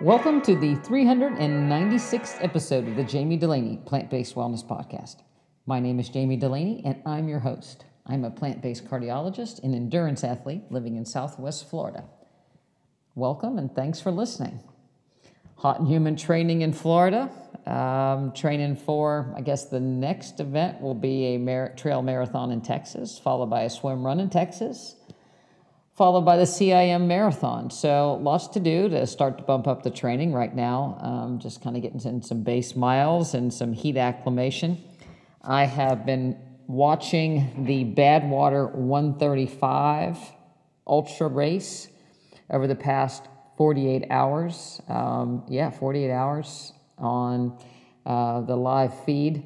Welcome to the 396th episode of the Jamie Delaney Plant Based Wellness Podcast. My name is Jamie Delaney, and I'm your host. I'm a plant based cardiologist and endurance athlete living in Southwest Florida. Welcome, and thanks for listening. Hot and human training in Florida. Um, training for, I guess, the next event will be a mar- trail marathon in Texas, followed by a swim run in Texas followed by the CIM marathon. So lots to do to start to bump up the training right now. Um, just kind of getting in some base miles and some heat acclimation. I have been watching the Badwater 135 ultra race over the past 48 hours. Um, yeah, 48 hours on uh, the live feed.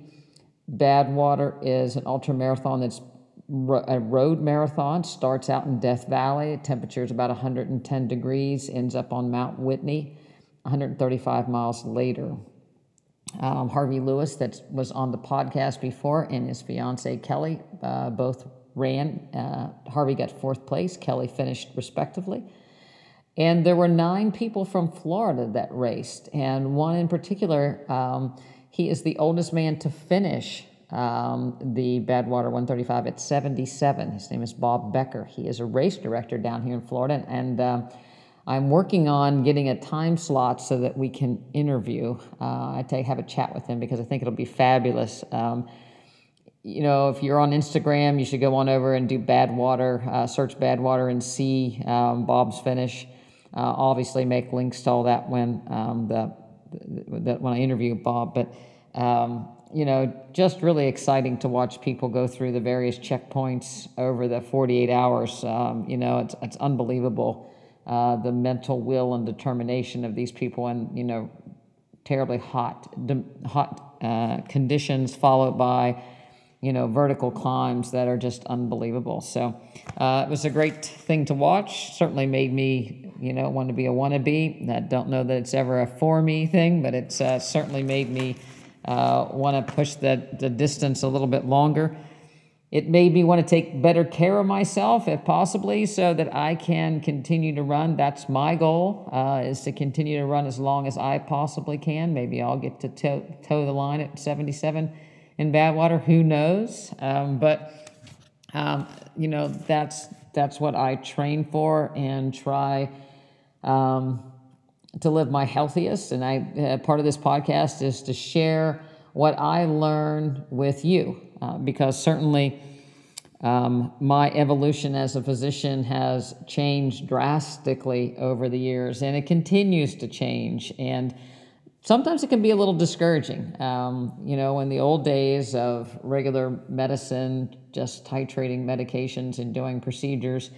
Badwater is an ultra marathon that's a road marathon starts out in Death Valley. Temperature is about 110 degrees, ends up on Mount Whitney 135 miles later. Um, Harvey Lewis, that was on the podcast before, and his fiancee Kelly uh, both ran. Uh, Harvey got fourth place, Kelly finished respectively. And there were nine people from Florida that raced, and one in particular, um, he is the oldest man to finish um, the Badwater 135 at 77. His name is Bob Becker. He is a race director down here in Florida, and uh, I'm working on getting a time slot so that we can interview. Uh, I take have a chat with him because I think it'll be fabulous. Um, you know, if you're on Instagram, you should go on over and do Badwater, uh, search Badwater, and see um, Bob's finish. Uh, obviously, make links to all that when um, the, the, when I interview Bob, but. Um, you know, just really exciting to watch people go through the various checkpoints over the 48 hours. Um, you know, it's, it's unbelievable uh, the mental will and determination of these people, and you know, terribly hot, hot uh, conditions followed by, you know, vertical climbs that are just unbelievable. So uh, it was a great thing to watch. Certainly made me, you know, want to be a wannabe. I don't know that it's ever a for me thing, but it's uh, certainly made me uh, want to push the, the distance a little bit longer. It made me want to take better care of myself, if possibly, so that I can continue to run. That's my goal, uh, is to continue to run as long as I possibly can. Maybe I'll get to toe, toe the line at 77 in Badwater. Who knows? Um, but um, you know, that's that's what I train for and try. Um, to live my healthiest. And I uh, part of this podcast is to share what I learn with you, uh, because certainly um, my evolution as a physician has changed drastically over the years, and it continues to change. And sometimes it can be a little discouraging. Um, you know, in the old days of regular medicine, just titrating medications and doing procedures.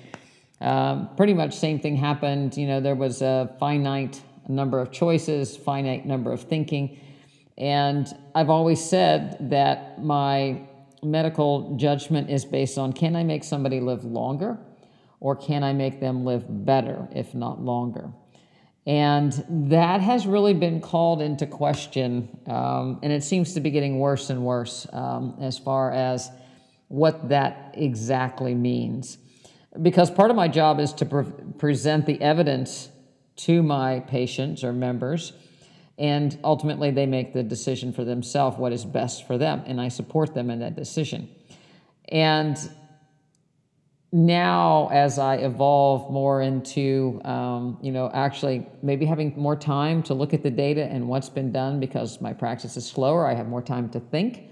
Um, pretty much same thing happened. You know, there was a finite number of choices, finite number of thinking. And I've always said that my medical judgment is based on can I make somebody live longer or can I make them live better, if not longer? And that has really been called into question, um, and it seems to be getting worse and worse um, as far as what that exactly means. Because part of my job is to pre- present the evidence to my patients or members, and ultimately they make the decision for themselves what is best for them, and I support them in that decision. And now, as I evolve more into, um, you know, actually maybe having more time to look at the data and what's been done because my practice is slower, I have more time to think.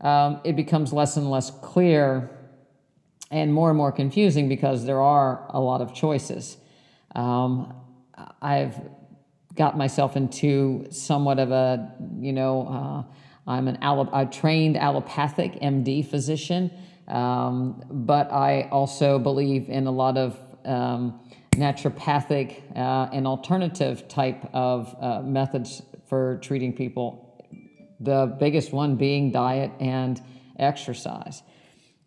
Um, it becomes less and less clear and more and more confusing because there are a lot of choices. Um, I've got myself into somewhat of a, you know, uh, I'm an allop- a trained allopathic MD physician, um, but I also believe in a lot of um, naturopathic uh, and alternative type of uh, methods for treating people. The biggest one being diet and exercise.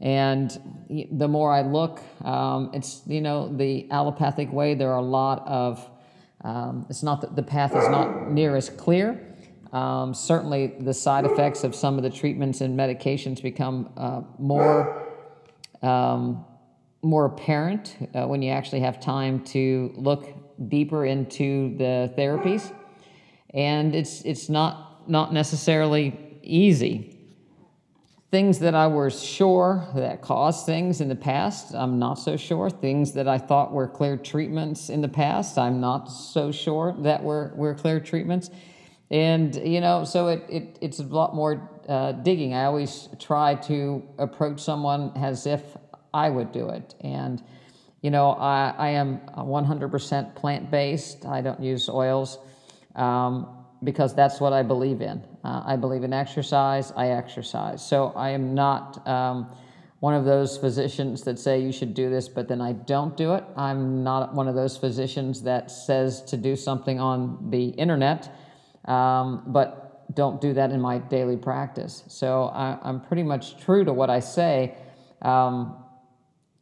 And the more I look, um, it's, you know, the allopathic way, there are a lot of um, it's not that the path is not near as clear. Um, certainly, the side effects of some of the treatments and medications become uh, more um, more apparent uh, when you actually have time to look deeper into the therapies, and it's it's not not necessarily easy. Things that I was sure that caused things in the past, I'm not so sure. Things that I thought were clear treatments in the past, I'm not so sure that were, were clear treatments. And, you know, so it, it, it's a lot more uh, digging. I always try to approach someone as if I would do it. And, you know, I, I am 100% plant based, I don't use oils. Um, because that's what I believe in. Uh, I believe in exercise, I exercise. So I am not um, one of those physicians that say you should do this, but then I don't do it. I'm not one of those physicians that says to do something on the internet, um, but don't do that in my daily practice. So I, am pretty much true to what I say, um,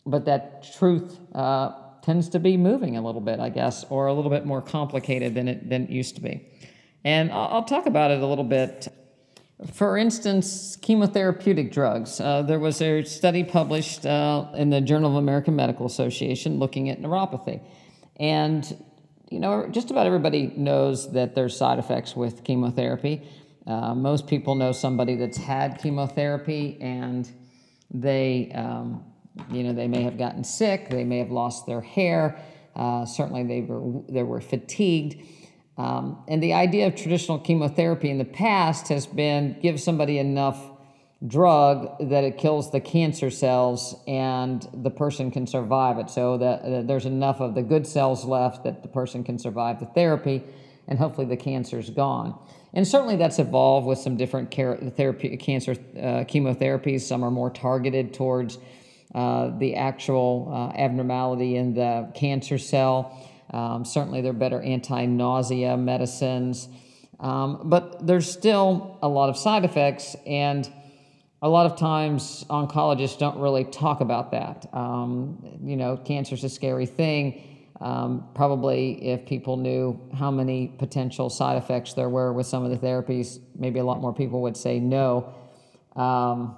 but that truth. Uh, tends to be moving a little bit, I guess, or a little bit more complicated than it, than it used to be. And I'll talk about it a little bit. For instance, chemotherapeutic drugs. Uh, there was a study published uh, in the Journal of American Medical Association looking at neuropathy. And, you know, just about everybody knows that there's side effects with chemotherapy. Uh, most people know somebody that's had chemotherapy and they, um, you know, they may have gotten sick, they may have lost their hair, uh, certainly they were, they were fatigued. Um, and the idea of traditional chemotherapy in the past has been give somebody enough drug that it kills the cancer cells and the person can survive it. So that, that there's enough of the good cells left that the person can survive the therapy and hopefully the cancer's gone. And certainly that's evolved with some different care, therapy, cancer uh, chemotherapies. Some are more targeted towards uh, the actual uh, abnormality in the cancer cell. Um, certainly, there are better anti nausea medicines, um, but there's still a lot of side effects, and a lot of times oncologists don't really talk about that. Um, you know, cancer's a scary thing. Um, probably if people knew how many potential side effects there were with some of the therapies, maybe a lot more people would say no um,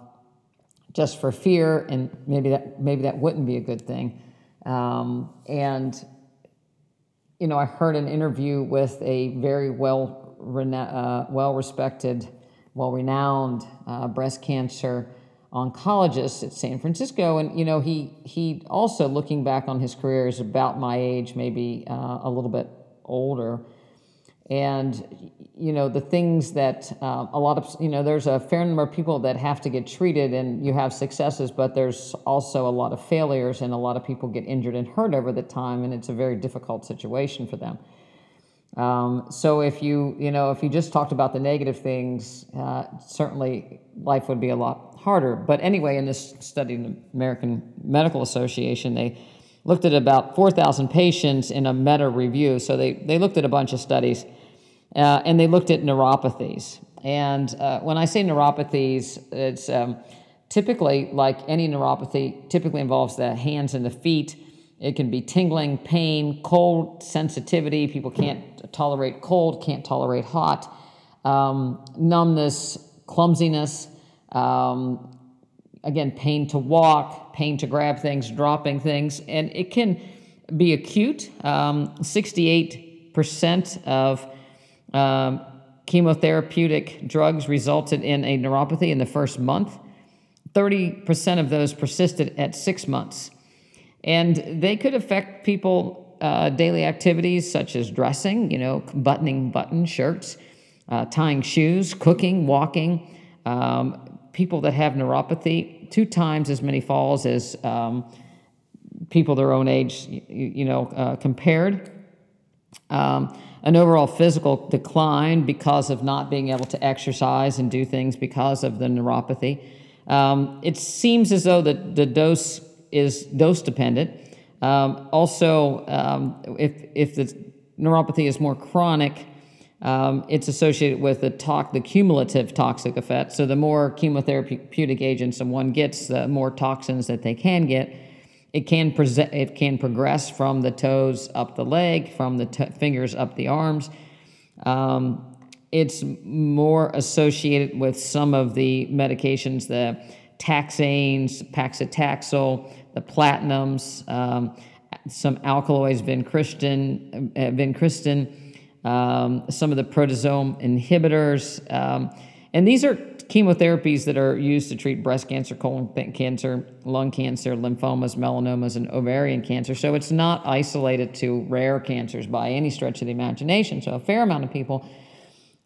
just for fear, and maybe that maybe that wouldn't be a good thing. Um, and you know, I heard an interview with a very well, uh, well respected, well renowned uh, breast cancer oncologist at San Francisco, and you know, he he also looking back on his career is about my age, maybe uh, a little bit older, and you know the things that um, a lot of you know there's a fair number of people that have to get treated and you have successes but there's also a lot of failures and a lot of people get injured and hurt over the time and it's a very difficult situation for them. Um, so if you you know if you just talked about the negative things uh, certainly life would be a lot harder. But anyway in this study in the american medical association they looked at about 4,000 patients in a meta review. So they, they looked at a bunch of studies uh, and they looked at neuropathies. And uh, when I say neuropathies, it's um, typically like any neuropathy, typically involves the hands and the feet. It can be tingling, pain, cold sensitivity. People can't tolerate cold, can't tolerate hot, um, numbness, clumsiness, um, again, pain to walk, pain to grab things, dropping things, and it can be acute. Um, 68% of um, chemotherapeutic drugs resulted in a neuropathy in the first month. 30% of those persisted at six months. And they could affect people uh, daily activities such as dressing, you know, buttoning button shirts, uh, tying shoes, cooking, walking. Um, people that have neuropathy two times as many falls as um, people their own age, you, you know, uh, compared. Um, an overall physical decline because of not being able to exercise and do things because of the neuropathy. Um, it seems as though the, the dose is dose dependent. Um, also, um, if, if the neuropathy is more chronic, um, it's associated with the, to- the cumulative toxic effect. So the more chemotherapeutic agents one gets, the more toxins that they can get. It can present, it can progress from the toes up the leg, from the t- fingers up the arms. Um, it's more associated with some of the medications, the taxanes, paclitaxel, the platinums, um, some alkaloids, vincristine, uh, vincristine, um, some of the proteasome inhibitors. Um, and these are chemotherapies that are used to treat breast cancer, colon cancer, lung cancer, lymphomas, melanomas, and ovarian cancer. So it's not isolated to rare cancers by any stretch of the imagination. So a fair amount of people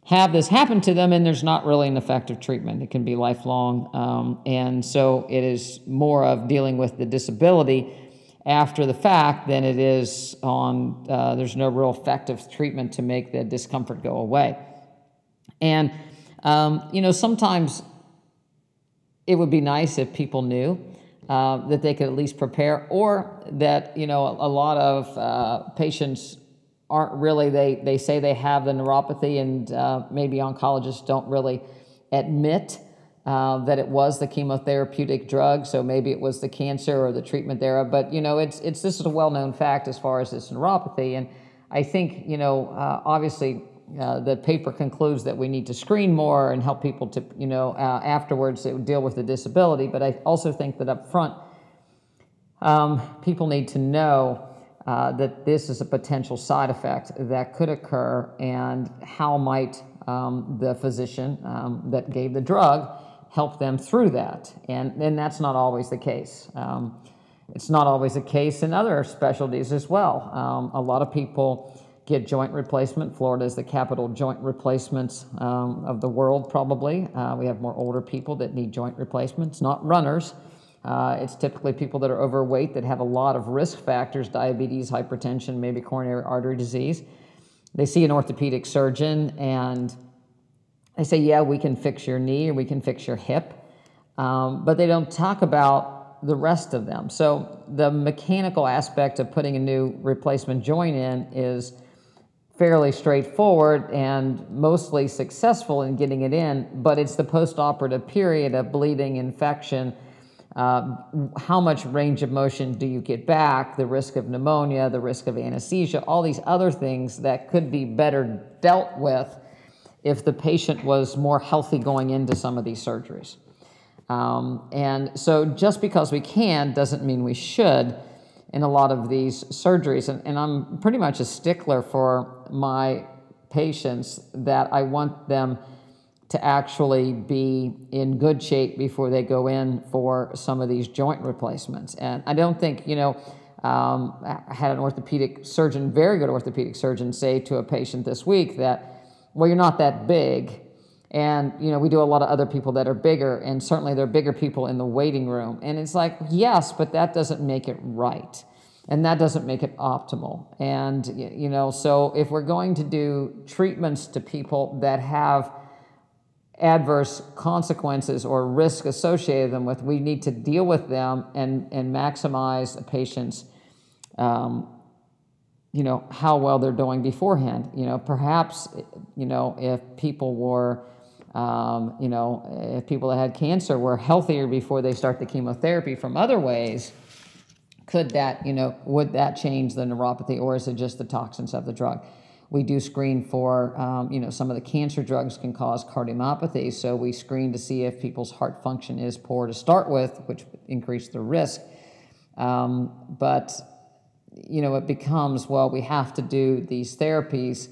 have this happen to them, and there's not really an effective treatment. It can be lifelong. Um, and so it is more of dealing with the disability after the fact than it is on, uh, there's no real effective treatment to make the discomfort go away. And um, you know, sometimes it would be nice if people knew uh, that they could at least prepare, or that you know a, lot of uh, patients aren't really they they say they have the neuropathy, and uh, maybe oncologists don't really admit. Uh, that it was the chemotherapeutic drug, so maybe it was the cancer or the treatment there. But you know, it's it's this is a well-known fact as far as this neuropathy, and I think you know, uh, obviously, uh, the paper concludes that we need to screen more and help people to, you know, uh, afterwards deal with the disability. But I also think that up front, um, people need to know uh, that this is a potential side effect that could occur and how might um, the physician um, that gave the drug help them through that. And, and that's not always the case. Um, it's not always the case in other specialties as well. Um, a lot of people get joint replacement. Florida is the capital joint replacements um, of the world, probably. Uh, we have more older people that need joint replacements, not runners. Uh, it's typically people that are overweight that have a lot of risk factors diabetes, hypertension, maybe coronary artery disease. They see an orthopedic surgeon and they say, Yeah, we can fix your knee or we can fix your hip. Um, but they don't talk about the rest of them. So the mechanical aspect of putting a new replacement joint in is fairly straightforward and mostly successful in getting it in, but it's the postoperative period of bleeding, infection. Uh, how much range of motion do you get back? The risk of pneumonia, the risk of anesthesia, all these other things that could be better dealt with if the patient was more healthy going into some of these surgeries. Um, and so just because we can doesn't mean we should in a lot of these surgeries. And, and I'm pretty much a stickler for my patients that I want them to actually be in good shape before they go in for some of these joint replacements. And I don't think, you know, um, I had an orthopedic surgeon, very good orthopedic surgeon, say to a patient this week that, well, you're not that big. And, you know, we do a lot of other people that are bigger, and certainly there are bigger people in the waiting room. And it's like, yes, but that doesn't make it right. And that doesn't make it optimal. And, you know, so if we're going to do treatments to people that have adverse consequences or risk associated with them with, we need to deal with them and, and maximize the patient's um, you know how well they're doing beforehand you know perhaps you know if people were um, you know, if people that had cancer were healthier before they start the chemotherapy from other ways, could that, you know, would that change the neuropathy or is it just the toxins of the drug? We do screen for, um, you know, some of the cancer drugs can cause cardiomyopathy. So we screen to see if people's heart function is poor to start with, which increase the risk. Um, but, you know, it becomes, well, we have to do these therapies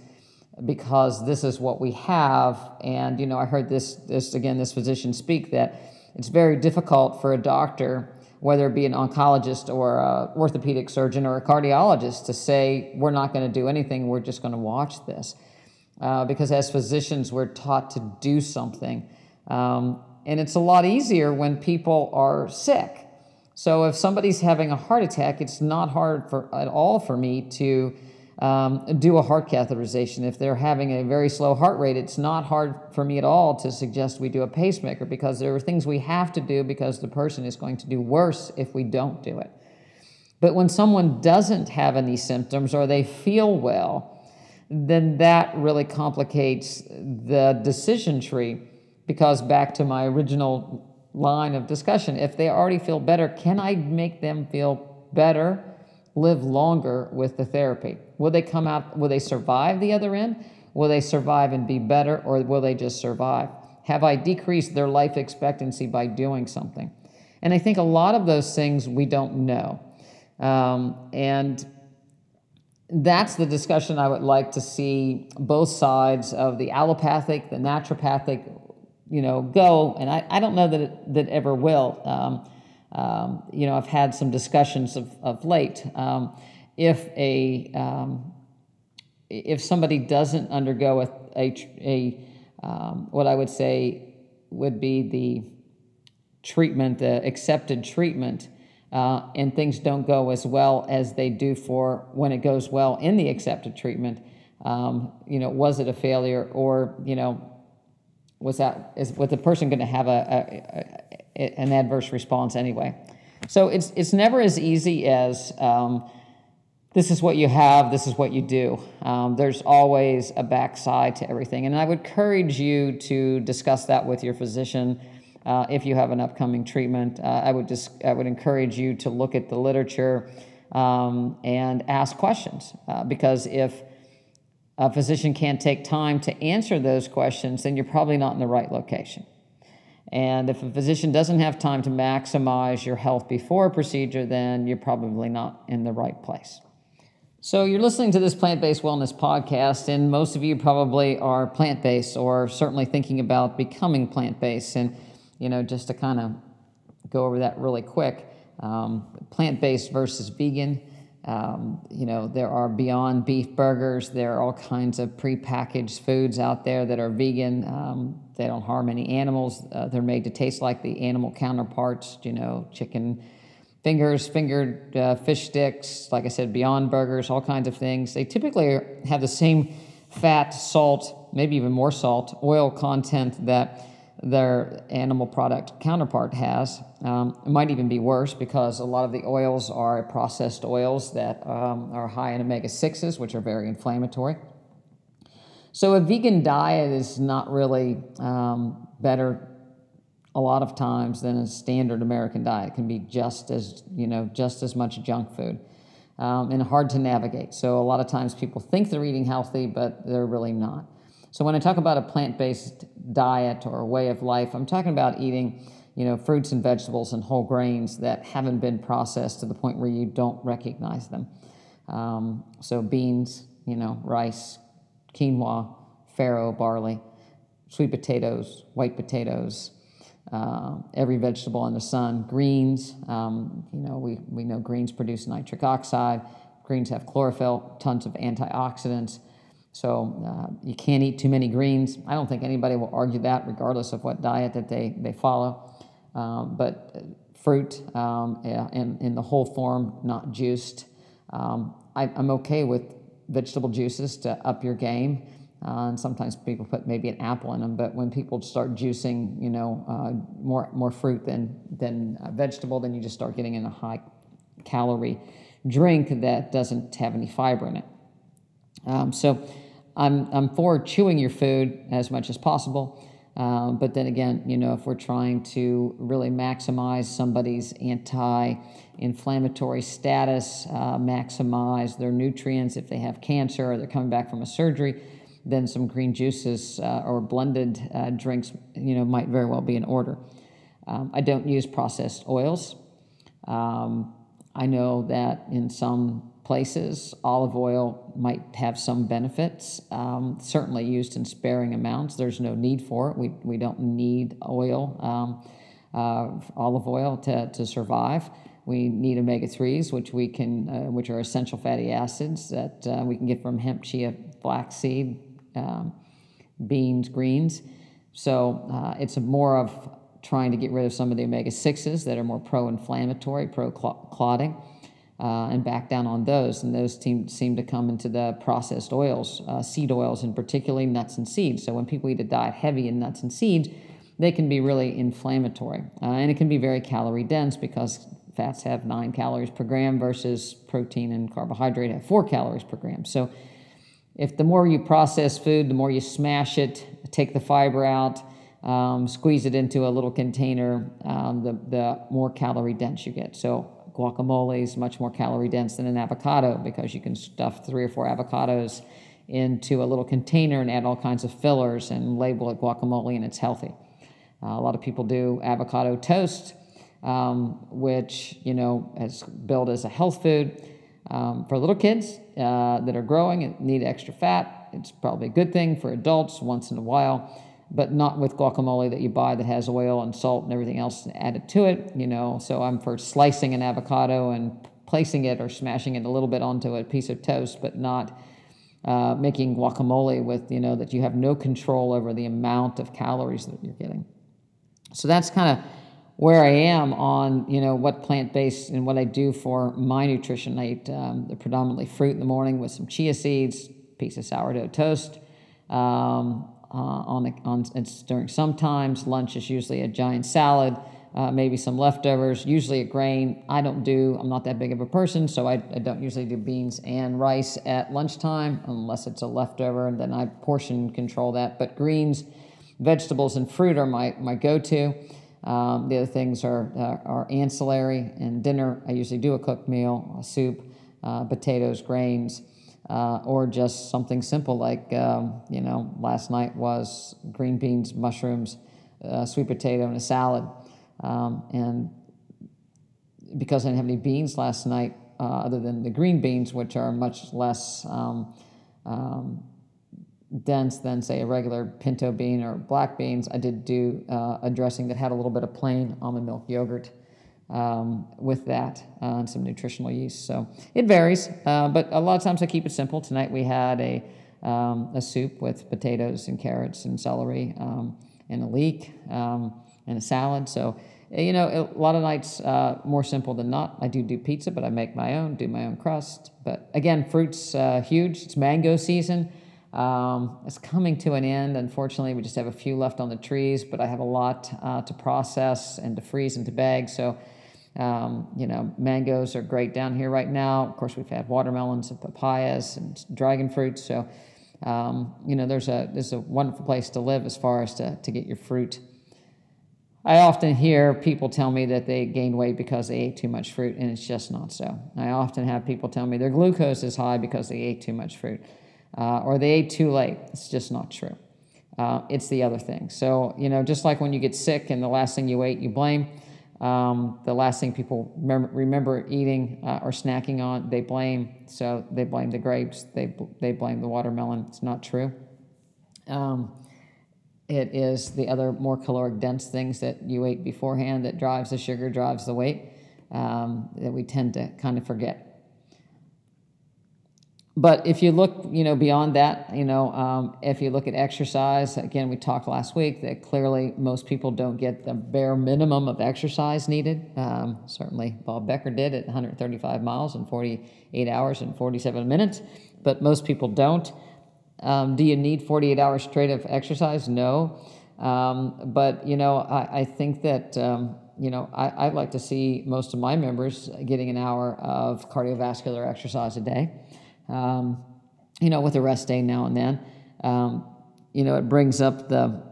because this is what we have. And, you know, I heard this, this again, this physician speak that it's very difficult for a doctor, whether it be an oncologist or a orthopedic surgeon or a cardiologist, to say, we're not going to do anything, we're just going to watch this. Uh, because as physicians, we're taught to do something. Um, and it's a lot easier when people are sick. So if somebody's having a heart attack, it's not hard for, at all for me to um, do a heart catheterization. If they're having a very slow heart rate, it's not hard for me at all to suggest we do a pacemaker because there are things we have to do because the person is going to do worse if we don't do it. But when someone doesn't have any symptoms or they feel well, then that really complicates the decision tree because back to my original line of discussion, if they already feel better, can I make them feel better? live longer with the therapy? Will they come out, will they survive the other end? Will they survive and be better, or will they just survive? Have I decreased their life expectancy by doing something? And I think a lot of those things we don't know. Um, and that's the discussion I would like to see both sides of the allopathic, the naturopathic, you know, go. And I, I don't know that it, that ever will. Um, um, you know, I've had some discussions of, of late. Um, if a um, if somebody doesn't undergo a, a, a um, what I would say would be the treatment, the accepted treatment, uh, and things don't go as well as they do for when it goes well in the accepted treatment. Um, you know, was it a failure, or you know, was that is was the person going to have a, a, a, an adverse response anyway? So it's it's never as easy as um, this is what you have, this is what you do. Um, there's always a backside to everything, and I would encourage you to discuss that with your physician uh, if you have an upcoming treatment. Uh, I would just I would encourage you to look at the literature um, and ask questions uh, because if a physician can't take time to answer those questions, then you're probably not in the right location. And if a physician doesn't have time to maximize your health before a procedure, then you're probably not in the right place. So, you're listening to this plant based wellness podcast, and most of you probably are plant based or certainly thinking about becoming plant based. And you know, just to kind of go over that really quick, um, plant-based versus vegan. Um, you know, there are Beyond Beef burgers. There are all kinds of prepackaged foods out there that are vegan. Um, they don't harm any animals. Uh, they're made to taste like the animal counterparts. You know, chicken fingers, fingered uh, fish sticks. Like I said, Beyond burgers, all kinds of things. They typically have the same fat, salt, maybe even more salt, oil content that their animal product counterpart has. Um, it might even be worse because a lot of the oils are processed oils that um, are high in omega 6s, which are very inflammatory. So, a vegan diet is not really um, better a lot of times than a standard American diet. It can be just as, you know, just as much junk food. Um, and hard to navigate. So, a lot of times people think they're eating healthy, but they're really not. So when I talk about a plant-based diet or a way of life, I'm talking about eating, you know, fruits and vegetables and whole grains that haven't been processed to the point where you don't recognize them. Um, so beans, you know, rice, quinoa, farro, barley, sweet potatoes, white potatoes, uh, every vegetable in the sun, greens. Um, you know, we, we know greens produce nitric oxide. Greens have chlorophyll, tons of antioxidants. So uh, you can't eat too many greens. I don't think anybody will argue that, regardless of what diet that they, they follow. Um, but uh, fruit um, in, in the whole form, not juiced. Um, I, am okay with vegetable juices to up your game. Uh, and sometimes people put maybe an apple in them, but when people start juicing, you know, uh, more more fruit than than vegetable, then you just start getting in a high calorie drink that doesn't have any fiber in it. Um, so I'm, I'm for chewing your food as much as possible. Um, but then again, you know, if we're trying to really maximize somebody's anti inflammatory status, uh, maximize their nutrients if they have cancer or they're coming back from a surgery, then some green juices uh, or blended uh, drinks, you know, might very well be in order. Um, I don't use processed oils. Um, I know that in some places. Olive oil might have some benefits, um, certainly used in sparing amounts. There's no need for it. We, we don't need oil, um, uh, olive oil to, to survive. We need omega 3s, which, we can, uh, which are essential fatty acids that uh, we can get from hemp, chia, flaxseed, um, beans, greens. So uh, it's more of trying to get rid of some of the omega 6s that are more pro inflammatory, pro clotting uh, and back down on those. And those seem, seem to come into the processed oils, uh, seed oils, and particularly nuts and seeds. So when people eat a diet heavy in nuts and seeds, they can be really inflammatory. Uh, and it can be very calorie dense because fats have nine calories per gram versus protein and carbohydrate have four calories per gram. So if the more you process food, the more you smash it, take the fiber out, um, squeeze it into a little container, um, the, the more calorie dense you get. So guacamole is much more calorie dense than an avocado because you can stuff three or four avocados into a little container and add all kinds of fillers and label it guacamole and it's healthy. Uh, a lot of people do avocado toast. um, which you know is billed as a health food um, for little kids uh, that are growing and need extra fat. It's probably a good thing for adults once in a while, but not with guacamole that you buy that has oil and salt and everything else added to it. You know, so I'm for slicing an avocado and placing it or smashing it a little bit onto a piece of toast, but not uh, making guacamole with you know that you have no control over the amount of calories that you're getting. So that's kind of where I am on you know what plant based and what I do for my nutrition. I eat um, predominantly fruit in the morning with some chia seeds, piece of sourdough toast. Um, on, the, on it's during sometimes lunch is usually a giant salad, uh, maybe some leftovers, usually a grain. I don't do. I'm not that big of a person, so I, I don't usually do beans and rice at lunchtime unless it's a leftover, and then I portion control that. But greens, vegetables, and fruit are my my go-to. Um, the other things are, uh, are ancillary. And dinner, I usually do a cooked meal, a soup, uh, potatoes, grains, uh, or just something simple like, um, you know, last night was green beans, mushrooms, uh, sweet potato, and a salad. Um, and because I didn't have any beans last night, uh, other than the green beans, which are much less um, um dense than say a regular pinto bean or black beans. I did do uh, a dressing that had a little bit of plain almond milk yogurt um, with that uh, and some nutritional yeast. So it varies, uh, but a lot of times I keep it simple. Tonight we had a um, a soup with potatoes and carrots and celery um, and a leek um, and a salad. So you know, a lot of nights uh, more simple than not. I do do pizza, but I make my own, do my own crust. But again, fruits uh, huge. It's mango season. Um, it's coming to an end. Unfortunately, we just have a few left on the trees, but I have a lot uh, to process and to freeze into bags. So, um, you know, mangoes are great down here right now. Of course, we've had watermelons and papayas and dragon fruit. So, um, you know, there's a there's a wonderful place to live as far as to, to get your fruit. I often hear people tell me that they gain weight because they ate too much fruit, and it's just not so. I often have people tell me their glucose is high because they ate too much fruit uh, or they ate too late. It's just not true. Uh, it's the other thing. So, you know, just like when you get sick and the last thing you ate, you blame, um, the last thing people remember, remember eating uh, or snacking on, they blame. So they blame the grapes, they, they blame the watermelon. It's not true. Um, it is the other more caloric dense things that you ate beforehand that drives the sugar, drives the weight um, that we tend to kind of forget but if you look, you know, beyond that, you know, um, if you look at exercise, again, we talked last week that clearly most people don't get the bare minimum of exercise needed. Um, certainly, Bob Becker did at 135 miles in 48 hours and 47 minutes, but most people don't. Um, do you need 48 hours straight of exercise? No. Um, but, you know, I, I think that, um, you know, I, would like to see most of my members getting an hour of cardiovascular exercise a day um, you know, with a rest day now and then. Um, you know, it brings up the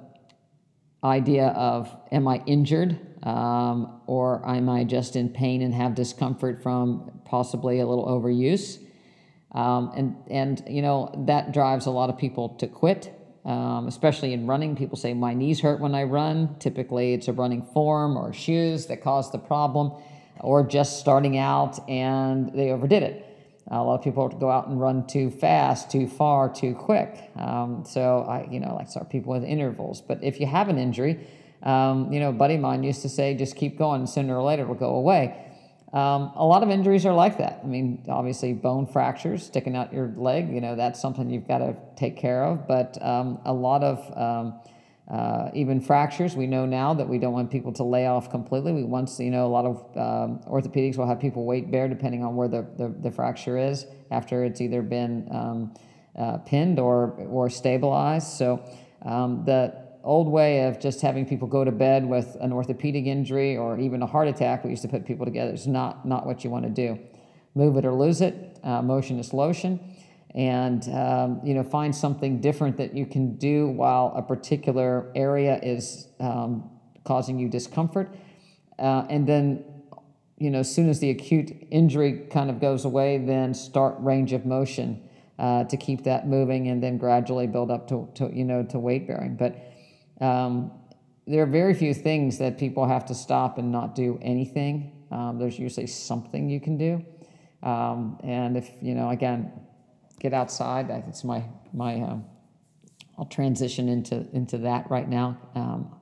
idea of am I injured um, or am I just in pain and have discomfort from possibly a little overuse? Um, and, and, you know, that drives a lot of people to quit, um, especially in running. People say, My knees hurt when I run. Typically, it's a running form or shoes that cause the problem, or just starting out and they overdid it. A lot of people go out and run too fast, too far, too quick. Um, so I, you know, like start people with intervals. But if you have an injury, um, you know, buddy mine used to say, just keep going, sooner or later it'll go away. Um, a lot of injuries are like that. I mean, obviously, bone fractures, sticking out your leg, you know, that's something you've got to take care of. But um, a lot of um, uh, even fractures, we know now that we don't want people to lay off completely. We once, you know, a lot of um, orthopedics will have people weight bear depending on where the, the, the fracture is after it's either been um, uh, pinned or, or stabilized. So um, the old way of just having people go to bed with an orthopedic injury or even a heart attack, we used to put people together, is not, not what you want to do. Move it or lose it. Uh, motion is lotion and um, you know find something different that you can do while a particular area is um, causing you discomfort uh, and then you know as soon as the acute injury kind of goes away then start range of motion uh, to keep that moving and then gradually build up to, to you know to weight bearing but um, there are very few things that people have to stop and not do anything. Um, there's usually something you can do. Um, and if, you know, again, get outside, it's my, my, um, I'll transition into, into that right now. Um,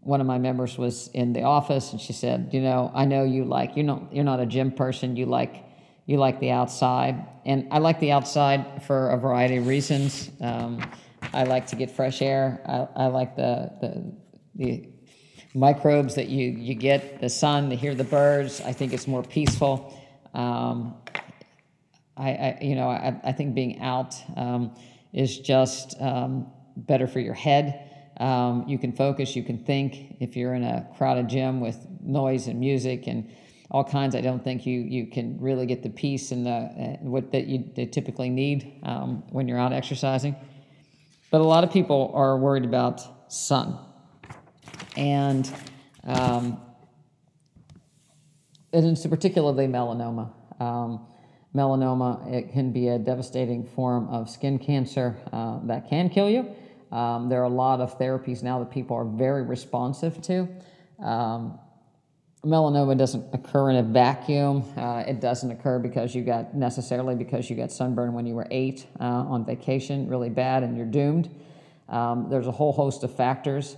one of my members was in the office and she said, you know, I know you like, you know, you're not a gym person. You like, you like the outside. And I like the outside for a variety of reasons. Um, I like to get fresh air. I, I like the, the, the microbes that you, you get, the sun, to hear the birds. I think it's more peaceful. Um, I, I, you know, I, I think being out um, is just um, better for your head. Um, you can focus, you can think. If you're in a crowded gym with noise and music and all kinds, I don't think you you can really get the peace and the uh, what that you typically need um, when you're out exercising. But a lot of people are worried about sun, and um, it's particularly melanoma. Melanoma it can be a devastating form of skin cancer uh, that can kill you. Um, there are a lot of therapies now that people are very responsive to. Um, melanoma doesn't occur in a vacuum. Uh, it doesn't occur because you got necessarily because you got sunburn when you were eight uh, on vacation, really bad, and you're doomed. Um, there's a whole host of factors.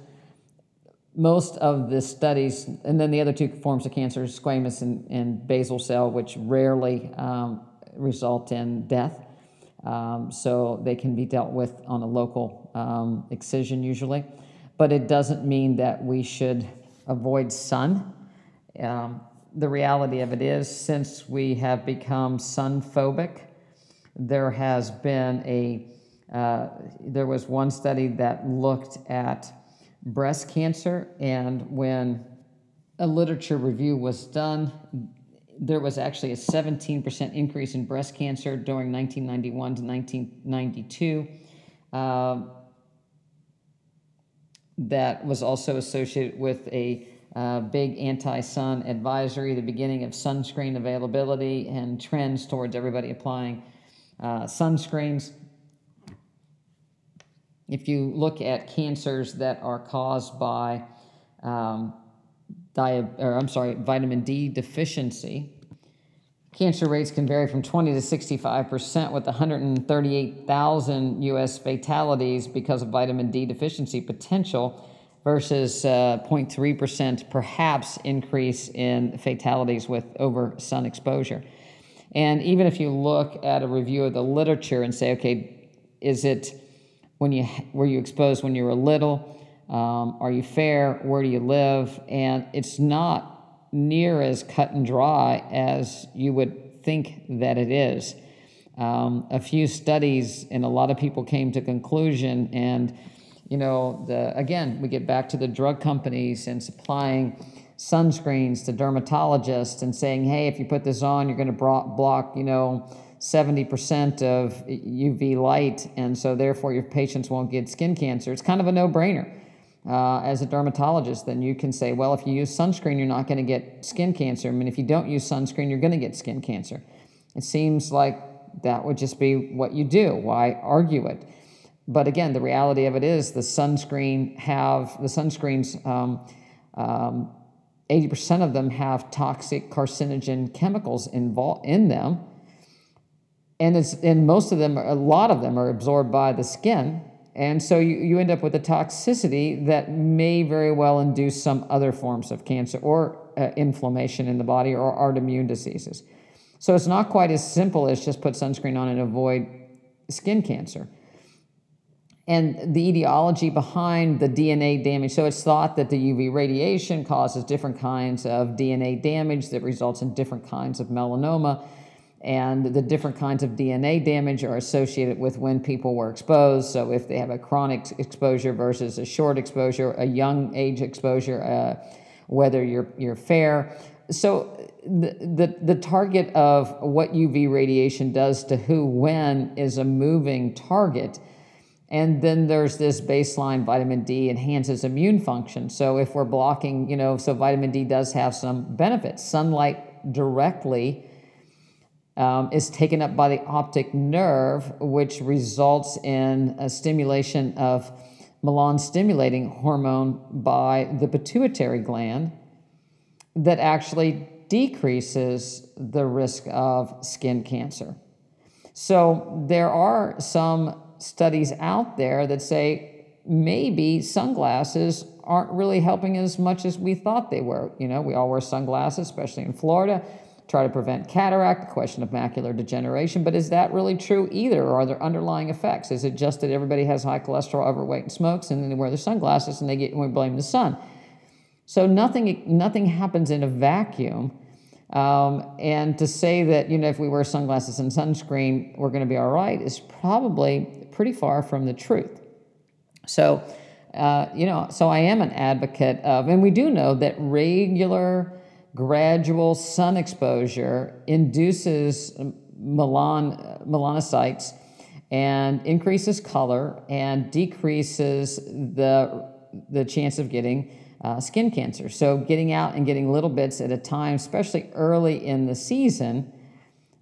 Most of the studies, and then the other two forms of cancer, squamous and, and basal cell, which rarely um, result in death. Um, so they can be dealt with on a local um, excision usually. But it doesn't mean that we should avoid sun. Um, the reality of it is, since we have become sun phobic, there has been a uh, there was one study that looked at breast cancer, and when a literature review was done, there was actually a 17% increase in breast cancer during 1991 to 1992. Uh, that was also associated with a uh, big anti sun advisory, the beginning of sunscreen availability, and trends towards everybody applying uh, sunscreens. If you look at cancers that are caused by um, or I'm sorry, vitamin D deficiency. Cancer rates can vary from 20 to 65 percent, with 138,000 U.S. fatalities because of vitamin D deficiency potential, versus uh, 0.3 percent perhaps increase in fatalities with over sun exposure. And even if you look at a review of the literature and say, okay, is it when you were you exposed when you were little? Um, are you fair? Where do you live? And it's not near as cut and dry as you would think that it is. Um, a few studies and a lot of people came to conclusion and you know the again we get back to the drug companies and supplying sunscreens to dermatologists and saying hey if you put this on you're going to block you know 70% of uv light and so therefore your patients won't get skin cancer it's kind of a no-brainer uh, as a dermatologist, then you can say, well, if you use sunscreen, you're not going to get skin cancer. I mean, if you don't use sunscreen, you're going to get skin cancer. It seems like that would just be what you do. Why argue it? But again, the reality of it is the sunscreen have the sunscreens. Um, um, 80% of them have toxic carcinogen chemicals involved in them. And, and most of them, a lot of them are absorbed by the skin and so you, you end up with a toxicity that may very well induce some other forms of cancer or uh, inflammation in the body or autoimmune diseases. So it's not quite as simple as just put sunscreen on and avoid skin cancer. And the etiology behind the DNA damage so it's thought that the UV radiation causes different kinds of DNA damage that results in different kinds of melanoma and the different kinds of DNA damage are associated with when people were exposed. So, if they have a chronic exposure versus a short exposure, a young age exposure, uh, whether you're, you're fair. So, the, the, the target of what UV radiation does to who when is a moving target. And then there's this baseline vitamin D enhances immune function. So, if we're blocking, you know, so vitamin D does have some benefits. Sunlight directly um, is taken up by the optic nerve, which results in a stimulation of melan stimulating hormone by the pituitary gland that actually decreases the risk of skin cancer. So there are some studies out there that say maybe sunglasses aren't really helping as much as we thought they were. You know, we all wear sunglasses, especially in Florida, try to prevent cataract, the question of macular degeneration. But is that really true either? Or are there underlying effects? Is it just that everybody has high cholesterol, overweight, and smokes, and then they wear their sunglasses and they get and we blame the sun? So nothing nothing happens in a vacuum. Um, and to say that you know if we wear sunglasses and sunscreen we're going to be all right is probably pretty far from the truth. So, uh, you know, so I am an advocate of, and we do know that regular, gradual sun exposure induces melan, melanocytes and increases color and decreases the the chance of getting uh, skin cancer. So, getting out and getting little bits at a time, especially early in the season,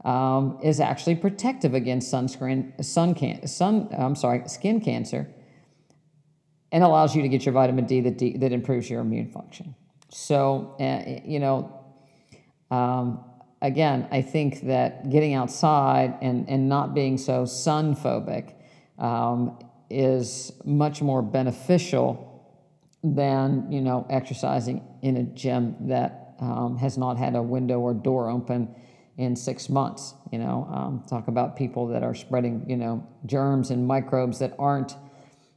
um, is actually protective against sunscreen, sun, can, sun, I'm sorry, skin cancer, and allows you to get your vitamin D that, D, that improves your immune function. So, uh, you know, um, again, I think that getting outside and, and not being so sun phobic um, is much more beneficial than you know exercising in a gym that um, has not had a window or door open in six months. You know, um, talk about people that are spreading you know germs and microbes that aren't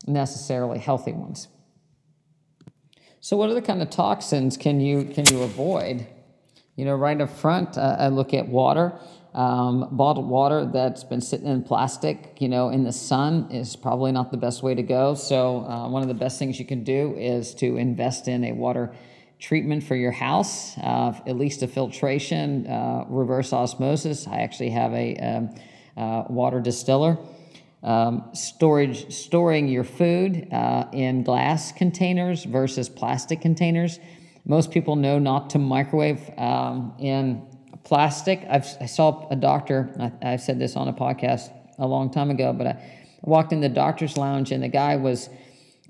necessarily healthy ones. So, what other kind of toxins can you can you avoid? You know, right up front, uh, I look at water. Um, bottled water that's been sitting in plastic, you know, in the sun is probably not the best way to go. So, uh, one of the best things you can do is to invest in a water treatment for your house, uh, at least a filtration, uh, reverse osmosis. I actually have a um, uh, water distiller. Um, storage, storing your food uh, in glass containers versus plastic containers. Most people know not to microwave um, in plastic. I've, i saw a doctor, I, I, said this on a podcast a long time ago, but I walked in the doctor's lounge and the guy was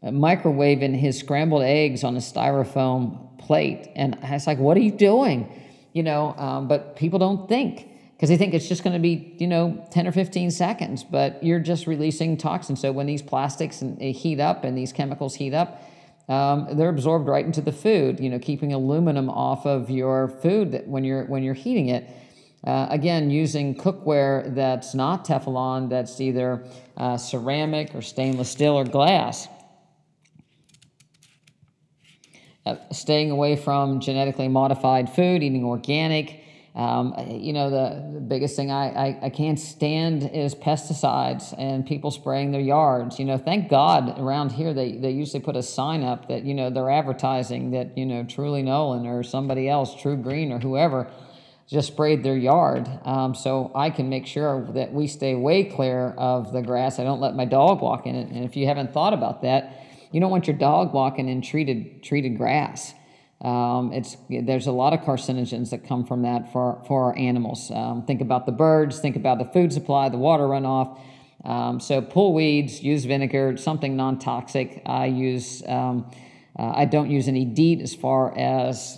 uh, microwaving his scrambled eggs on a styrofoam plate. And I was like, what are you doing? You know, um, but people don't think because they think it's just going to be, you know, 10 or 15 seconds, but you're just releasing toxins. So when these plastics heat up and these chemicals heat up, um, they're absorbed right into the food. You know, keeping aluminum off of your food when you're when you're heating it. Uh, again, using cookware that's not Teflon, that's either uh, ceramic or stainless steel or glass. Uh, staying away from genetically modified food, eating organic, um, you know, the, the biggest thing I, I, I, can't stand is pesticides and people spraying their yards. You know, thank God around here they, they usually put a sign up that, you know, they're advertising that, you know, Truly Nolen or somebody else, TruGreen or whoever, just sprayed their yard. Um, so I can make sure that we stay way clear of the grass. I don't let my dog walk in it. And if you haven't thought about that, you don't want your dog walking in treated treated grass. Um, it's there's a lot of carcinogens that come from that for for our animals. Um, think about the birds. Think about the food supply, the water runoff. Um, so pull weeds, use vinegar, something non-toxic. I use um, uh, I don't use any DEET as far as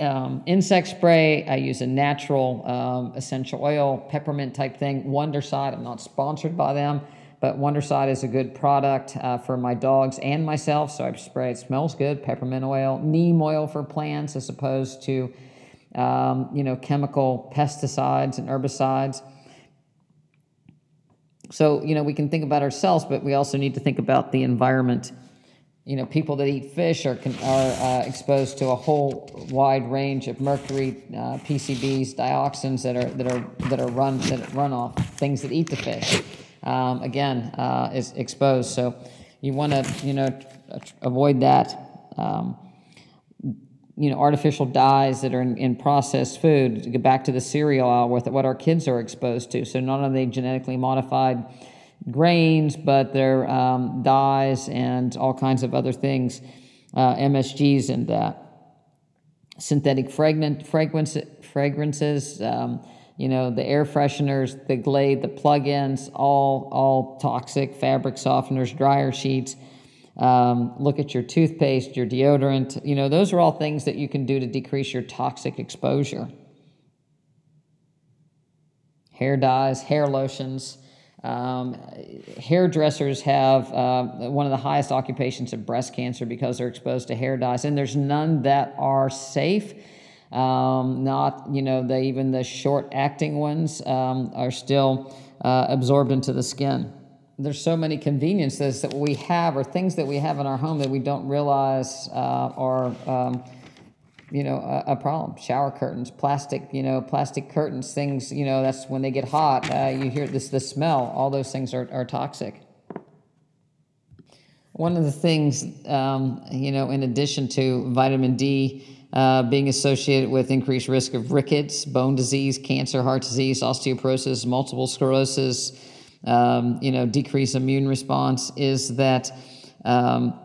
um, insect spray. I use a natural um, essential oil, peppermint type thing. Wondercide. I'm not sponsored by them but Wondercide is a good product uh, for my dogs and myself. So I spray it smells good. Peppermint oil, neem oil for plants as opposed to um, you know chemical pesticides and herbicides. So you know we can think about ourselves, but we also need to think about the environment. You know, people that eat fish are are uh, exposed to a whole wide range of mercury, uh, PCBs, dioxins that are that are that are run that run off things that eat the fish um, again, uh, is exposed. So you want to, you know, avoid that. Um, you know, artificial dyes that are in, in, processed food. To get back to the cereal aisle with what our kids are exposed to. So not only genetically modified grains, but they're um, dyes and all kinds of other things, uh, MSGs and that. Synthetic fragrant, fragrance, fragrances. Um, you know, the air fresheners, the Glade, the plug-ins, all all toxic, fabric softeners, dryer sheets, Um, look at your toothpaste, your deodorant. You know, those are all things that you can do to decrease your toxic exposure. Hair dyes, hair lotions. Um, hairdressers have uh, one of the highest occupations of breast cancer because they're exposed to hair dyes, and there's none that are safe. Um, not, you know, the, even the short acting ones um, are still uh, absorbed into the skin. There's so many conveniences that we have, or things that we have in our home that we don't realize uh, are um, you know, a, a, problem. Shower curtains, plastic, you know, plastic curtains, things, you know, that's when they get hot, uh, you hear this, the smell, all those things are, are toxic. One of the things, um, you know, in addition to vitamin D uh, being associated with increased risk of rickets, bone disease, cancer, heart disease, osteoporosis, multiple sclerosis, um, you know, decreased immune response, is that um,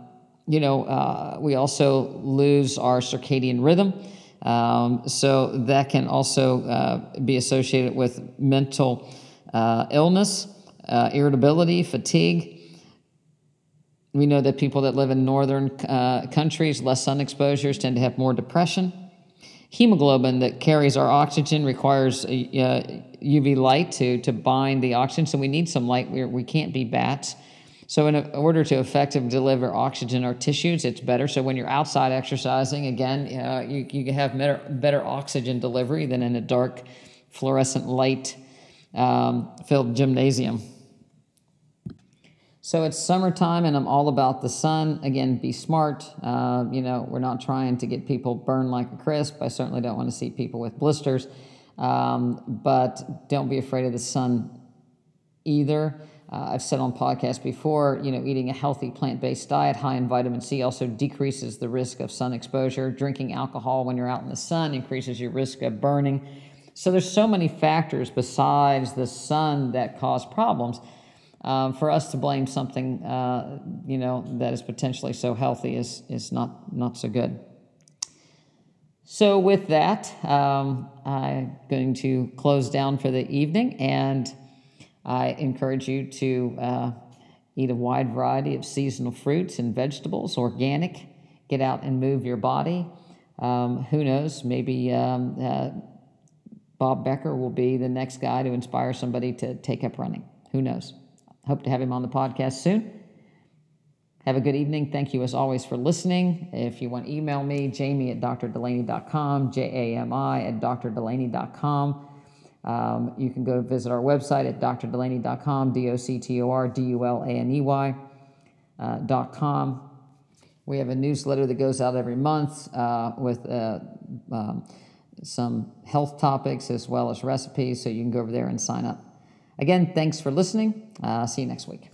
you know, uh, we also lose our circadian rhythm. Um, so that can also uh, be associated with mental uh, illness, uh, irritability, fatigue. We know that people that live in northern uh, countries, less sun exposures, tend to have more depression. Hemoglobin that carries our oxygen requires UV uh, light to, to bind the oxygen, so we need some light. We're, we can not be bats. So, in order to effectively deliver oxygen or tissues, it's better. So, when you're outside exercising, again, uh, you, you can have better, better oxygen delivery than in a dark, fluorescent light um, filled gymnasium. So, it's summertime, and I'm all about the sun. Again, be smart. Uh, you know, we're not trying to get people burned like a crisp. I certainly don't want to see people with blisters. Um, but don't be afraid of the sun either. Uh, I've said on podcasts before, you know, eating a healthy plant-based diet high in vitamin C also decreases the risk of sun exposure. Drinking alcohol when you're out in the sun increases your risk of burning. So there's so many factors besides the sun that cause problems. Um, for us to blame something, uh, you know, that is potentially so healthy is is not not so good. So with that, um, I'm going to close down for the evening and. I encourage you to uh, eat a wide variety of seasonal fruits and vegetables, organic. Get out and move your body. Um, who knows? Maybe um, uh, Bob Becker will be the next guy to inspire somebody to take up running. Who knows? Hope to have him on the podcast soon. Have a good evening. Thank you as always for listening. If you want to email me, jami at drdulaney.com, J A M I at drdulaney.com. Um, you can go visit our website at drdulaney.com, D O C T O R D U L A N E Y uh, dot com. We have a newsletter that goes out every month uh, with uh, um, some health topics as well as recipes, so you can go over there and sign up. Again, thanks for listening. Uh, see you next week.